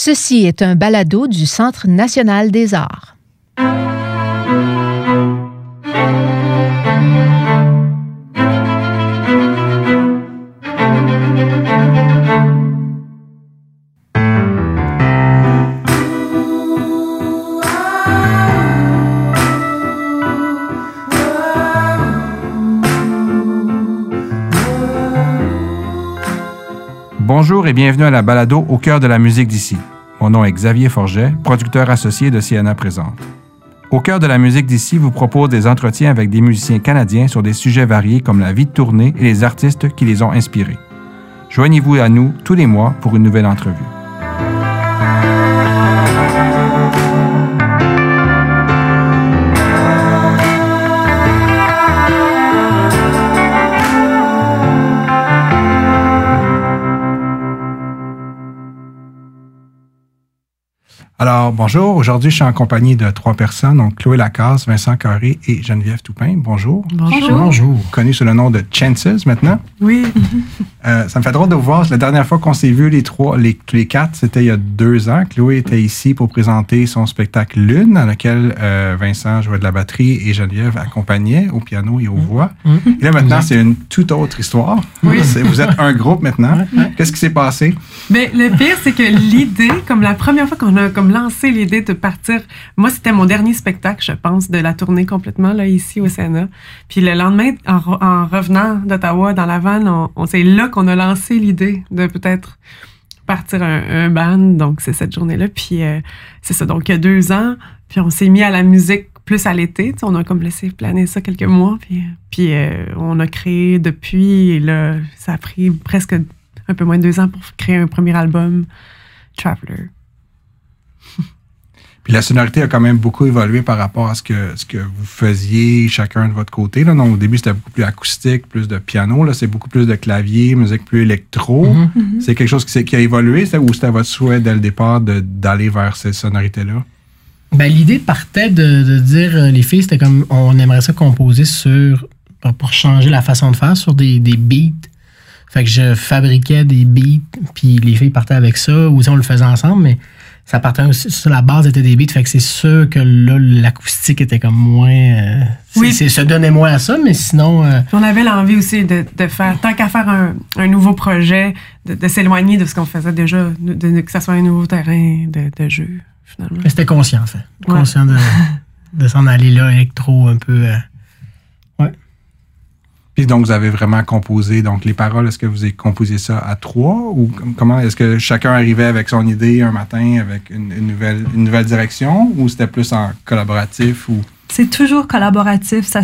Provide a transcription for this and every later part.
Ceci est un balado du Centre national des arts. Bienvenue à la balado Au cœur de la musique d'ici. Mon nom est Xavier Forget, producteur associé de Siena Présente. Au cœur de la musique d'ici vous propose des entretiens avec des musiciens canadiens sur des sujets variés comme la vie de tournée et les artistes qui les ont inspirés. Joignez-vous à nous tous les mois pour une nouvelle entrevue. Alors, bonjour. Aujourd'hui, je suis en compagnie de trois personnes, donc Chloé Lacasse, Vincent Carré et Geneviève Toupin. Bonjour. Bonjour. Bonjour. Connu sous le nom de Chances maintenant? Oui. Euh, ça me fait drôle de vous voir. La dernière fois qu'on s'est vu, les trois, les, les quatre, c'était il y a deux ans. Chloé était ici pour présenter son spectacle Lune, dans lequel euh, Vincent jouait de la batterie et Geneviève accompagnait au piano et aux voix. Et là, maintenant, c'est une toute autre histoire. Oui. Vous êtes un groupe maintenant. Qu'est-ce qui s'est passé? Mais le pire, c'est que l'idée, comme la première fois qu'on a comme lancé l'idée de partir, moi, c'était mon dernier spectacle, je pense, de la tournée complètement, là, ici au Sénat. Puis le lendemain, en, re- en revenant d'Ottawa dans la vanne, on, c'est là qu'on a lancé l'idée de peut-être partir un, band. Donc, c'est cette journée-là. Puis euh, c'est ça. Donc, il y a deux ans, puis on s'est mis à la musique plus à l'été. On a comme laissé planer ça quelques mois. Puis, puis euh, on a créé depuis, et là, ça a pris presque un peu moins de deux ans pour créer un premier album, Traveler. Puis la sonorité a quand même beaucoup évolué par rapport à ce que, ce que vous faisiez chacun de votre côté. Là. Donc, au début, c'était beaucoup plus acoustique, plus de piano. Là, c'est beaucoup plus de clavier, musique plus électro. C'est quelque chose qui, a évolué ou c'était votre souhait dès le départ d'aller vers ces sonorités-là? Ben, l'idée partait de, de dire, euh, les filles, c'était comme, on aimerait ça composer sur, pour, pour changer la façon de faire sur des, des beats. Fait que je fabriquais des beats, puis les filles partaient avec ça, ou si on le faisait ensemble, mais ça partait aussi, sur la base était des beats, fait que c'est sûr que là, l'acoustique était comme moins, euh, Oui. c'est se donnait moins à ça, mais sinon, euh, on avait l'envie aussi de, de faire, tant qu'à faire un, un nouveau projet, de, de s'éloigner de ce qu'on faisait déjà, de, que ça soit un nouveau terrain de, de jeu, finalement. mais c'était conscient. Ouais. Conscient de, de s'en aller là, électro, un peu. euh, Puis donc, vous avez vraiment composé. Donc, les paroles, est-ce que vous avez composé ça à trois ou com- comment? Est-ce que chacun arrivait avec son idée un matin, avec une, nouvelle, une nouvelle direction ou c'était plus en collaboratif ou? C'est toujours collaboratif. Ça,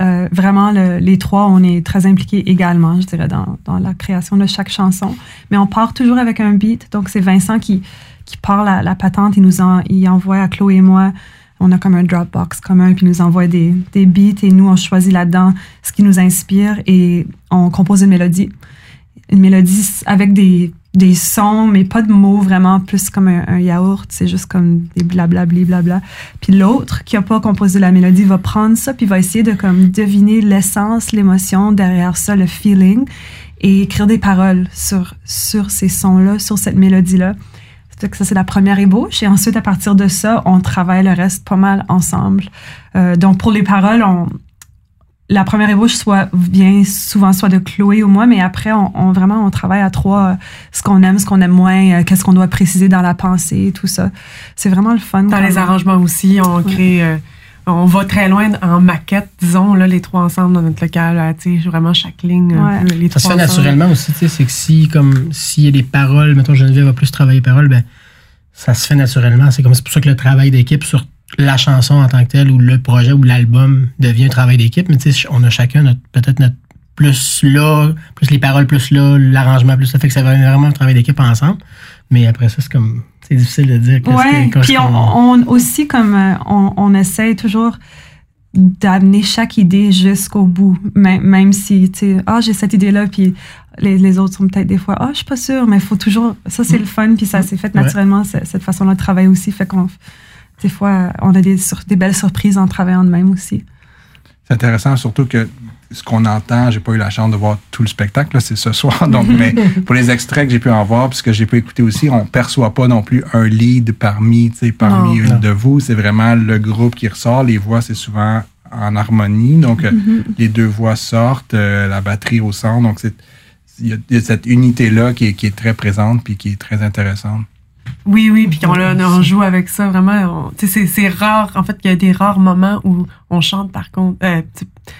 euh, vraiment, le- les trois, on est très impliqués également, je dirais, dans, dans la création de chaque chanson. Mais on part toujours avec un beat. Donc, c'est Vincent qui, qui part la, la patente. Il nous en, il envoie à Chloé et moi. On a comme un Dropbox commun, il nous envoie des, des beats et nous, on choisit là-dedans ce qui nous inspire et on compose une mélodie. Une mélodie avec des, des sons, mais pas de mots vraiment, plus comme un, un yaourt. C'est juste comme des blablabli, blabla. Puis l'autre, qui a pas composé la mélodie, va prendre ça, puis va essayer de comme deviner l'essence, l'émotion derrière ça, le feeling, et écrire des paroles sur, sur ces sons-là, sur cette mélodie-là. Que ça, c'est la première ébauche. Et ensuite, à partir de ça, on travaille le reste pas mal ensemble. Euh, donc, pour les paroles, on, la première ébauche soit, vient souvent soit de Chloé ou moi, mais après, on, on- vraiment, on travaille à trois, euh, ce qu'on aime, ce qu'on aime moins, euh, qu'est-ce qu'on doit préciser dans la pensée, tout ça. C'est vraiment le fun. Dans les arrangements aussi, on crée, euh, on va très loin en maquette, disons, là, les trois ensemble dans notre local, là, vraiment chaque ligne, un Ouais. peu, les Ça se fait ensemble. naturellement aussi, tu sais, c'est que si, comme, s'il y a des paroles, mettons, Geneviève va plus travailler les paroles, ben, ça se fait naturellement. C'est comme, c'est pour ça que le travail d'équipe sur la chanson en tant que telle ou le projet ou l'album devient un travail d'équipe, mais tu sais, on a chacun notre, peut-être notre plus là, plus les paroles plus là, l'arrangement plus là, fait que ça va vraiment un travail d'équipe ensemble. Mais après ça, c'est comme, c'est difficile de dire qu'est-ce puis on, aussi comme euh, on, on essaie toujours d'amener chaque idée jusqu'au bout, même, même si tu sais ah j'ai cette idée là puis les, les autres sont peut-être des fois ah je suis pas sûre mais il faut toujours ça c'est le fun puis ça s'est fait naturellement ce- cette façon là de travailler aussi fait qu'on des fois on a des sur- des belles surprises en travaillant de même aussi. C'est intéressant, surtout que ce qu'on entend, j'ai pas eu la chance de voir tout le spectacle, c'est ce soir. Donc, mais pour les extraits que j'ai pu en voir, puisque j'ai pu écouter aussi, on perçoit pas non plus un lead parmi, tu sais, parmi Non. une de vous. C'est vraiment le groupe qui ressort. Les voix, c'est souvent en harmonie. Donc, euh, les deux voix sortent, euh, la batterie au centre. Donc, c'est, il y, a- il y a cette unité-là qui est, qui est très présente puis qui est très intéressante. Oui, oui, puis on, là, on joue avec ça vraiment. C'est rare. En fait, il y a des rares moments où on chante, par contre, euh,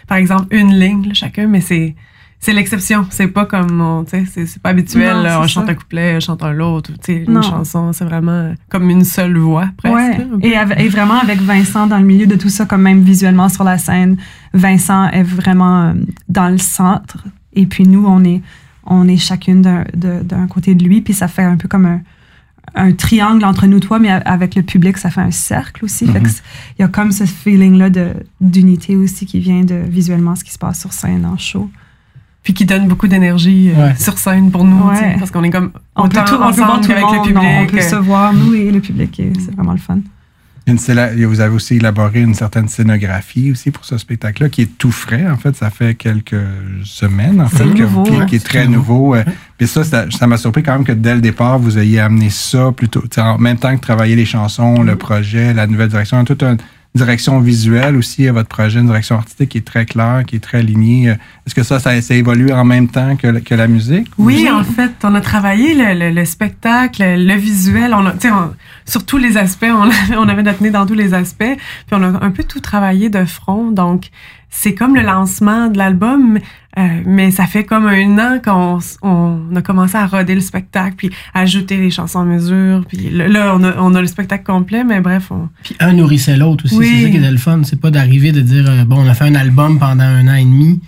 par exemple, une ligne là, chacun, mais c'est c'est l'exception. C'est pas comme, on- tu sais, c'est pas habituel. Non, là, on chante ça. un couplet, on chante un l'autre. tu sais, Non. Une chanson, c'est vraiment comme une seule voix, presque. Ouais. Et, avec- et vraiment avec Vincent dans le milieu de tout ça, comme même visuellement sur la scène, Vincent est vraiment euh, dans le centre. Et puis nous, on est, on est chacune d'un côté de lui. Puis ça fait un peu comme un, un triangle entre nous trois, mais avec le public, ça fait un cercle aussi. C'est- il y a comme ce feeling-là de- d'unité aussi qui vient de visuellement ce qui se passe sur scène en show. Puis qui donne beaucoup d'énergie euh, Ouais. sur scène pour nous. Ouais. Parce qu'on est comme. On peut, autant tout, on peut voir tout le qu'avec monde, le non, public. on peut euh, se voir, nous et le public, et c'est vraiment le fun. Une vous avez aussi élaboré une certaine scénographie aussi pour ce spectacle-là, qui est tout frais. En fait, ça fait quelques semaines, en fait, que- nouveau, qui, ouais. qui est très nouveau. Euh, Puis ça, ça m'a surpris quand même que dès le départ, vous ayez amené ça plutôt, en même temps que travailler les chansons, le projet, la nouvelle direction, toute une direction visuelle aussi à votre projet, une direction artistique qui est très claire, qui est très alignée. Euh, Est-ce que ça, ça, ça évolue en même temps que, la musique? Oui, en fait, on a travaillé le, le- le spectacle, le visuel, on a, tu sais, on- sur tous les aspects, on avait, on avait notre nez dans tous les aspects, puis on a un peu tout travaillé de front, donc c'est comme le lancement de l'album, euh, mais ça fait comme un an qu'on on a commencé à roder le spectacle, puis ajouter les chansons en mesure, puis là, on a, on a le spectacle complet, mais bref, on, Puis un nourrissait l'autre aussi. Oui. C'est ça qui était le fun. C'est pas d'arriver de dire, euh, bon, on a fait un album pendant un an et demi.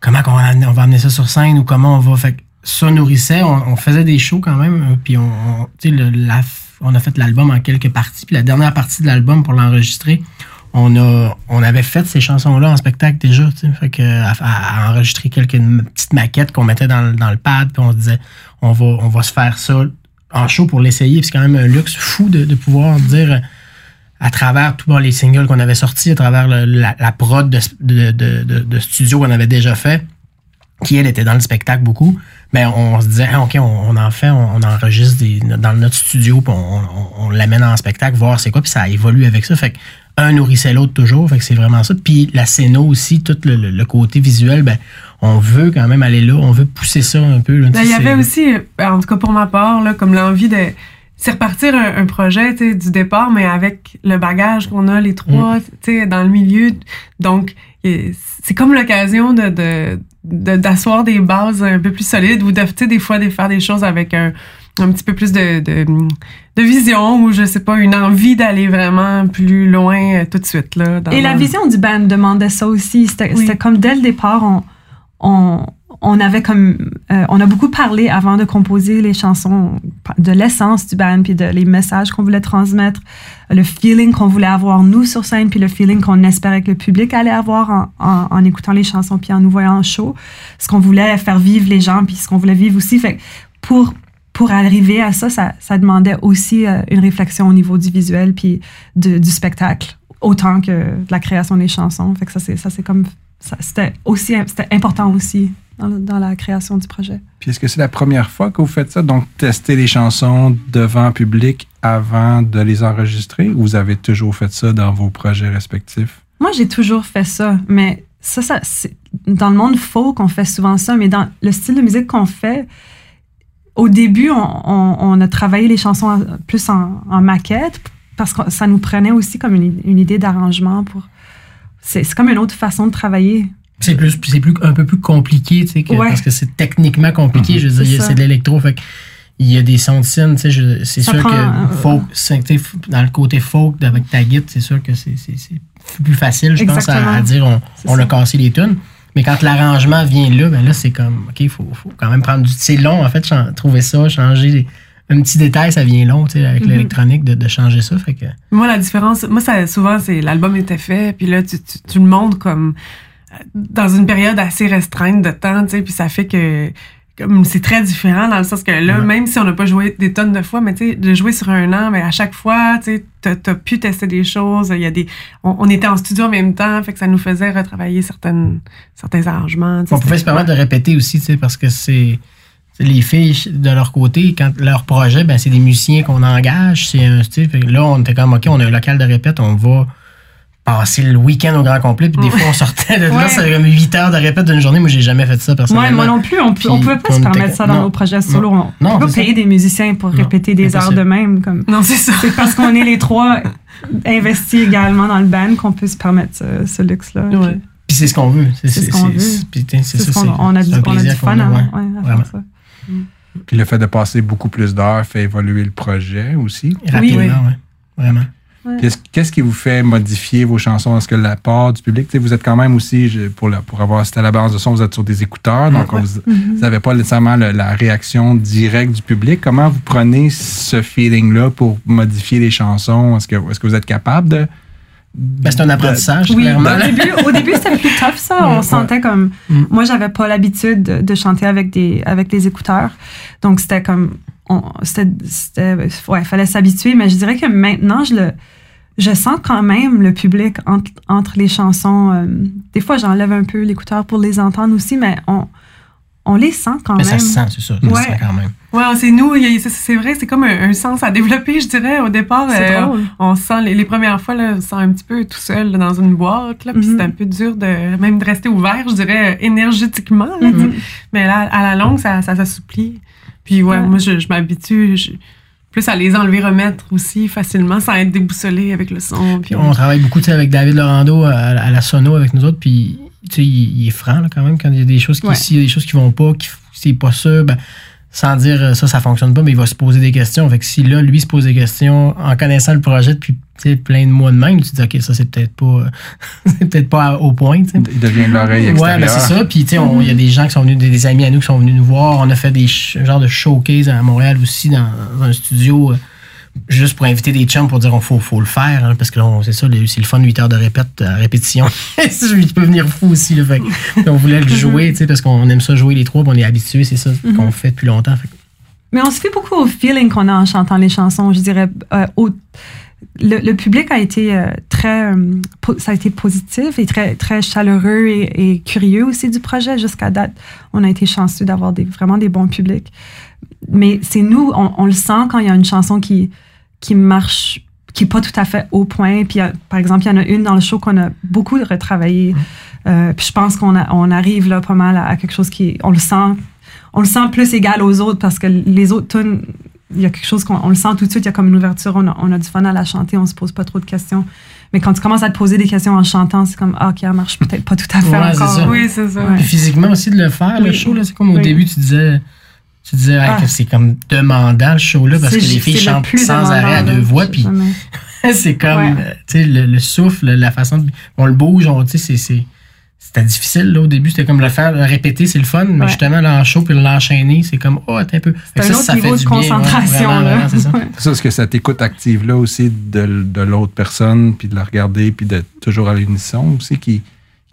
Comment qu'on va, amener- on va amener ça sur scène ou comment on va. Fait que ça nourrissait. On, on faisait des shows quand même. euh, Puis on, on- tu sais, le- la- on a fait l'album en quelques parties. Puis la dernière partie de l'album pour l'enregistrer, on avait fait ces chansons-là en spectacle déjà. tu sais. Fait que à, enregistrer quelques petites maquettes qu'on mettait dans, le- pad. Puis on se disait, on va, se faire ça en show pour l'essayer. C'est quand même un luxe fou de, pouvoir dire. à travers tous les singles qu'on avait sortis, à travers la, prod de, de, de, studio qu'on avait déjà fait, qui elle était dans le spectacle beaucoup, mais on se disait, Ah, OK, on, en fait, on, enregistre dans notre studio, puis on, on- l'amène en spectacle, voir c'est quoi, puis ça évolue avec ça. Fait un nourrissait l'autre toujours, fait que c'est vraiment ça. Puis la scéno aussi, tout le, le- le côté visuel, ben, on veut quand même aller là, on veut pousser ça un peu. Ben, il y avait aussi, euh, en tout cas pour ma part, là, comme l'envie de. C'est repartir un, un projet tu sais, du départ, mais avec le bagage qu'on a, les trois, Mm. tu sais, dans le milieu. Donc, c'est comme l'occasion de, de, de- d'asseoir des bases un peu plus solides ou de, des fois, de faire des choses avec un, un petit peu plus de, de, de vision ou, je sais pas, une envie d'aller vraiment plus loin euh, tout de suite. Là, dans- Et la vision du band demandait ça aussi. C'était Oui. comme dès le départ, on, on, on avait comme. euh, on a beaucoup parlé avant de composer les chansons de l'essence du band, puis de les messages qu'on voulait transmettre, le feeling qu'on voulait avoir nous sur scène, puis le feeling qu'on espérait que le public allait avoir en, en, en écoutant les chansons, puis en nous voyant en show. Ce qu'on voulait faire vivre les gens, puis ce qu'on voulait vivre aussi. Fait pour. Pour arriver à ça, ça, ça demandait aussi euh, une réflexion au niveau du visuel puis de- du spectacle autant que de la création des chansons. Fait que ça, c'est, ça, c'est comme, ça- c'était aussi, c'était important aussi dans, le- dans la création du projet. Puis est-ce que c'est la première fois que vous faites ça, donc tester les chansons devant public avant de les enregistrer, ou vous avez toujours fait ça dans vos projets respectifs? Moi, j'ai toujours fait ça, mais ça, ça c'est, dans le monde folk, on fait souvent ça, mais dans le style de musique qu'on fait, au début, on, on- on a travaillé les chansons plus en, en maquette parce que ça nous prenait aussi comme une, une idée d'arrangement pour. C'est, comme une autre façon de travailler. C'est plus, c'est plus, un peu plus compliqué, tu sais, que- Ouais. parce que c'est techniquement compliqué. Je veux C'est dire, c'est de l'électro, fait il y a des sons de scène, tu sais, c'est sûr prend, que euh, folk, dans le côté folk, avec ta guide, c'est sûr que c'est, plus facile, je pense, à, dire on, on a cassé les tunes. Mais quand l'arrangement vient là, ben là, c'est comme, OK, il faut, faut quand même prendre du. C'est long, en fait, trouver ça, changer un petit détail, ça vient long, tu sais, avec Mhm. l'électronique, de, de changer ça. Fait que. Moi, la différence, moi, ça, souvent, c'est l'album était fait, puis là, tu, tu, tu le montres comme euh, dans une période assez restreinte de temps, tu sais, puis ça fait que comme c'est très différent dans le sens que là, même si on n'a pas joué des tonnes de fois, mais tu sais, de jouer sur un an, mais à chaque fois, tu sais, t'as, pu tester des choses. Il y a des, on, on était en studio en même temps, fait que ça nous faisait retravailler certaines, certains arrangements. On pouvait se permettre de répéter aussi, tu sais, parce que c'est les filles de leur côté, quand leur projet, ben, c'est des musiciens qu'on engage. C'est un style. Là, on était comme, OK, on a un local de répète, on va passer le week-end au grand complet. Puis des fois, on sortait de là, Ouais. c'est comme 8 heures de répète d'une journée. Moi, j'ai jamais fait ça personnellement. moi non plus, on, on pouvait pas se permettre ça dans non, nos projets solo. non, on non, peut pas payer ça. des musiciens pour Non, répéter des heures de même. Comme. Non, c'est ça. C'est parce qu'on est les trois investis également dans le band qu'on peut se permettre ce, ce luxe-là. Ouais. Puis Puis c'est ce qu'on veut. C'est ce qu'on veut. C'est C'est ce ça, on a du, on a fun a, à, ouais. ouais, Vraiment. faire ça. Puis le fait de passer beaucoup plus d'heures fait évoluer le projet aussi. Rapidement, Oui. Ouais. Qu'est-ce qu'est-ce qui vous fait modifier vos chansons? Est-ce que la part du public, vous êtes quand même aussi, je- pour, la- pour avoir c'était à la balance de son, vous êtes sur des écouteurs, donc Ouais. vous n'avez pas nécessairement le- la réaction directe du public. Comment vous prenez ce feeling-là pour modifier les chansons? Est-ce que, est que vous êtes capable de... Ben, c'est un apprentissage, Oui, clairement. au début, au début c'était plus tough ça. On Ouais. sentait comme. Mm. Moi, j'avais pas l'habitude de, de chanter avec des, avec des écouteurs. Donc, c'était comme. On- C'était. c'était- Ouais, fallait s'habituer. Mais je dirais que maintenant, je le. Je sens quand même le public entre, entre les chansons. euh, des fois, j'enlève un peu l'écouteur pour les entendre aussi, mais on, on les sent quand Mais même. ça se sent, c'est ça. Ça Ouais. se sent quand même. Ouais, c'est nous, il y a- c'est- c'est vrai, c'est comme un, un sens à développer, je dirais. Au départ, C'est euh, drôle. on se sent, les, les premières fois, là, on se sent un petit peu tout seul là, dans une boîte, là, puis Mhm. c'est un peu dur de même de rester ouvert, je dirais, énergétiquement. là. Mhm. Mais là, à la longue, ça, ça s'assouplit. Puis ouais, Ouais. moi, je, je m'habitue je- plus à les enlever, remettre aussi facilement, sans être déboussolé avec le son. Puis on travaille beaucoup tu sais, avec David Laurando à, à la sono avec nous autres, puis tu sais, il, il est franc là, quand même quand il y a des choses qui, Ouais. s'il y a des choses qui vont pas, qui s'il est pas sûr, ben, sans dire euh, ça, ça fonctionne pas, mais il va se poser des questions. Fait que si là, lui se pose des questions en connaissant le projet depuis plein de mois de même, tu te dis ok, ça c'est peut-être pas c'est peut-être pas au point. Il devient l'oreille Ouais, extérieure. ben c'est ça. Puis, tu sais, il y a des gens qui sont venus, des, des amis à nous qui sont venus nous voir. On a fait des genre de showcase à Montréal aussi, dans, dans un studio, euh, juste pour inviter des chums pour dire on faut, faut le faire. hein, parce que là, c'est ça, le- c'est le fun, 8 heures de répète, à répétition. Il peut venir fou aussi. Là, fait on voulait le jouer, parce qu'on aime ça jouer les trois, on est habitué, c'est ça qu'on fait depuis longtemps. Fait Mais on se fait beaucoup au feeling qu'on a en chantant les chansons. Je dirais, euh, au- le, le public a été euh, très, euh, ça a été positif et très, très chaleureux et, et curieux aussi du projet jusqu'à date. On a été chanceux d'avoir des, vraiment des bons publics. Mais c'est nous, on, on le sent quand il y a une chanson qui, qui marche, qui est pas tout à fait au point. Puis, a- par exemple, il y en a une dans le show qu'on a beaucoup retravaillé. Euh, puis je pense qu'on on arrive là pas mal à, à quelque chose qui, on le sent on le sent plus égal aux autres parce que les autres tunes, il y a quelque chose qu'on on le sent tout de suite, il y a comme une ouverture, on a, on a du fun à la chanter, on se pose pas trop de questions. Mais quand tu commences à te poser des questions en chantant, c'est comme, ah, ok, elle marche peut-être pas tout à fait Ouais, encore. ça. Oui, c'est ça. Ouais. Puis physiquement aussi de le faire, le show, là, c'est comme au Oui. début, tu disais. Tu disais ah, Ah. que c'est comme demandant le show-là parce que C'est- les filles c'est le chantent sans arrêt à deux voix, puis c'est comme, Ouais. euh, tu sais, le, le souffle, la façon de, on le bouge, on, tu sais, c'est, c'est, c'était difficile, là, au début, c'était comme le faire, le répéter, c'est le fun, mais Ouais. justement, là, en show, puis l'enchaîner, c'est comme, oh, attends un peu. C'est un ça, autre ça fait niveau du de bien, ouais, concentration, vraiment, là. vraiment, c'est ça. C'est ça, est-ce que cette écoute active-là aussi de, de l'autre personne, puis de la regarder, puis de toujours à l'unisson aussi, qui,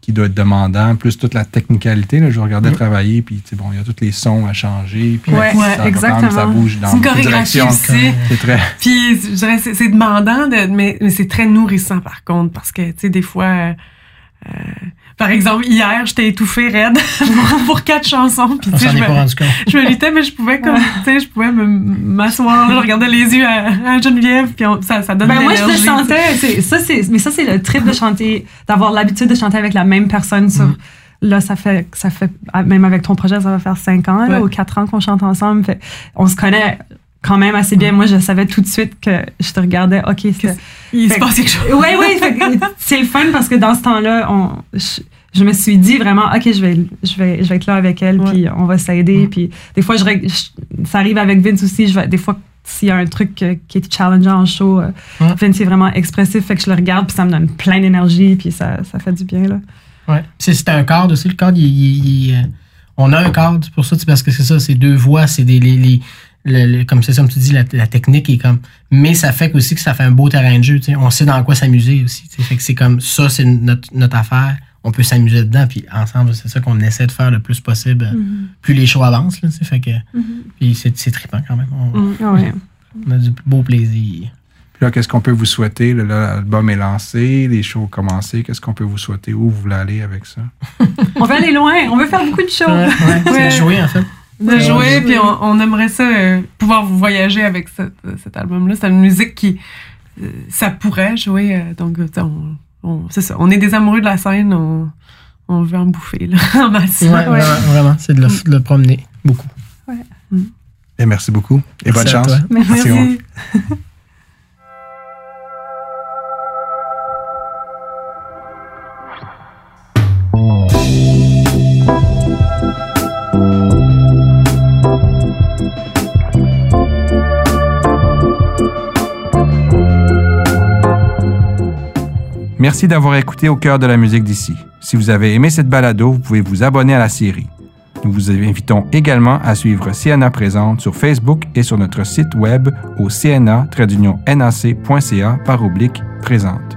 qui doit être demandant, plus toute la technicalité. Là, je regardais Mm. travailler, puis bon, il y a tous les sons à changer, puis Ouais, ouais, exactement. ça bouge dans une chorégraphie aussi. C'est très... Puis, je dirais, c'est c'est demandant, de, mais, mais c'est très nourrissant, par contre, parce que, tu sais, des fois, euh, euh, par exemple, hier, j'étais étouffée raide pour, quatre chansons. Puis, On tu sais, s'en je me, je me luttais, mais je pouvais comme, je pouvais me- m'asseoir, je regardais les yeux à, à Geneviève, puis on- ça, ça donne Ben de moi, je le c'est- Ça, c'est, mais ça, c'est le trip de chanter, d'avoir l'habitude de chanter avec la même personne sur. Mm. Là, ça fait, ça fait, même avec ton projet, ça va faire cinq ans, là, Ouais. ou quatre ans qu'on chante ensemble. Fait, on se connaît quand même assez Mm. bien. Moi, je savais tout de suite que je te regardais. OK, Il se passe quelque chose. oui, oui, c'est le fun parce que dans ce temps-là, on, je, je me suis dit vraiment, OK, je vais, je vais, je vais être là avec elle, Ouais. puis on va s'aider. Puis des fois, je, ça arrive avec Vince aussi. Je vais, des fois, s'il y a un truc euh, qui est challengeant en show, euh, Ouais. Vince est vraiment expressif, fait que je le regarde, puis ça me donne plein d'énergie, puis ça, ça fait du bien. Là. Ouais. C'est, un cadre aussi. Le cadre, il, il- il, euh, on a un cadre pour ça, parce que c'est ça, c'est deux voix, c'est des. Les, les- le- le- comme c'est ça, comme tu dis, la, la technique est comme. Mais ça fait aussi que ça fait un beau terrain de jeu. tu sais. On sait dans quoi s'amuser aussi. tu sais. Fait que c'est comme ça, c'est notre, notre affaire. on peut s'amuser dedans, puis ensemble, c'est ça qu'on essaie de faire le plus possible, euh, plus les shows avancent, là, fait que, puis c'est, c'est trippant quand même. On, Mm. Ouais. on a du beau plaisir. Puis là, qu'est-ce qu'on peut vous souhaiter? L'album est lancé, les shows ont commencé. Qu'est-ce qu'on peut vous souhaiter? Où vous voulez aller avec ça? On veut aller loin, on veut faire beaucoup de shows. Ouais, ouais, jouer, en fait. De jouer, puis on, on aimerait ça, euh, pouvoir voyager avec ce- cet album-là. C'est une musique qui, euh, ça pourrait jouer, euh, donc on, on- c'est ça. On est des amoureux de la scène, on, on veut en bouffer là, en masse. Ouais, vraiment, vraiment, c'est de le, de le promener beaucoup. Et merci beaucoup. Et Merci bonne à chance. toi. Merci. Merci. Merci d'avoir écouté Au cœur de la musique d'ici. Si vous avez aimé cette balado, vous pouvez vous abonner à la série. Nous vous invitons également à suivre CNA Présente sur Facebook et sur notre site web au cna-nac.ca par oblique présente.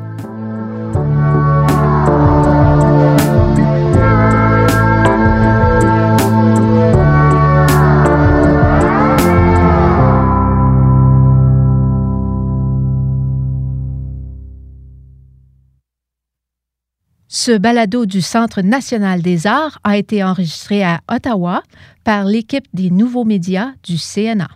Ce balado du Centre national des arts a été enregistré à Ottawa par l'équipe des nouveaux médias du CNA.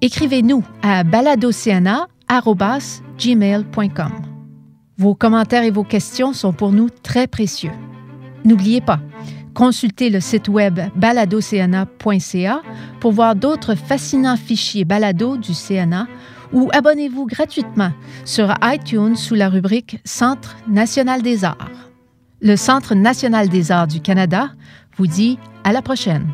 Écrivez-nous à baladocna.gmail.com. Vos commentaires et vos questions sont pour nous très précieux. N'oubliez pas, consultez le site web baladocna.ca pour voir d'autres fascinants fichiers balado du CNA ou abonnez-vous gratuitement sur iTunes sous la rubrique Centre national des arts. Le Centre national des arts du Canada vous dit à la prochaine.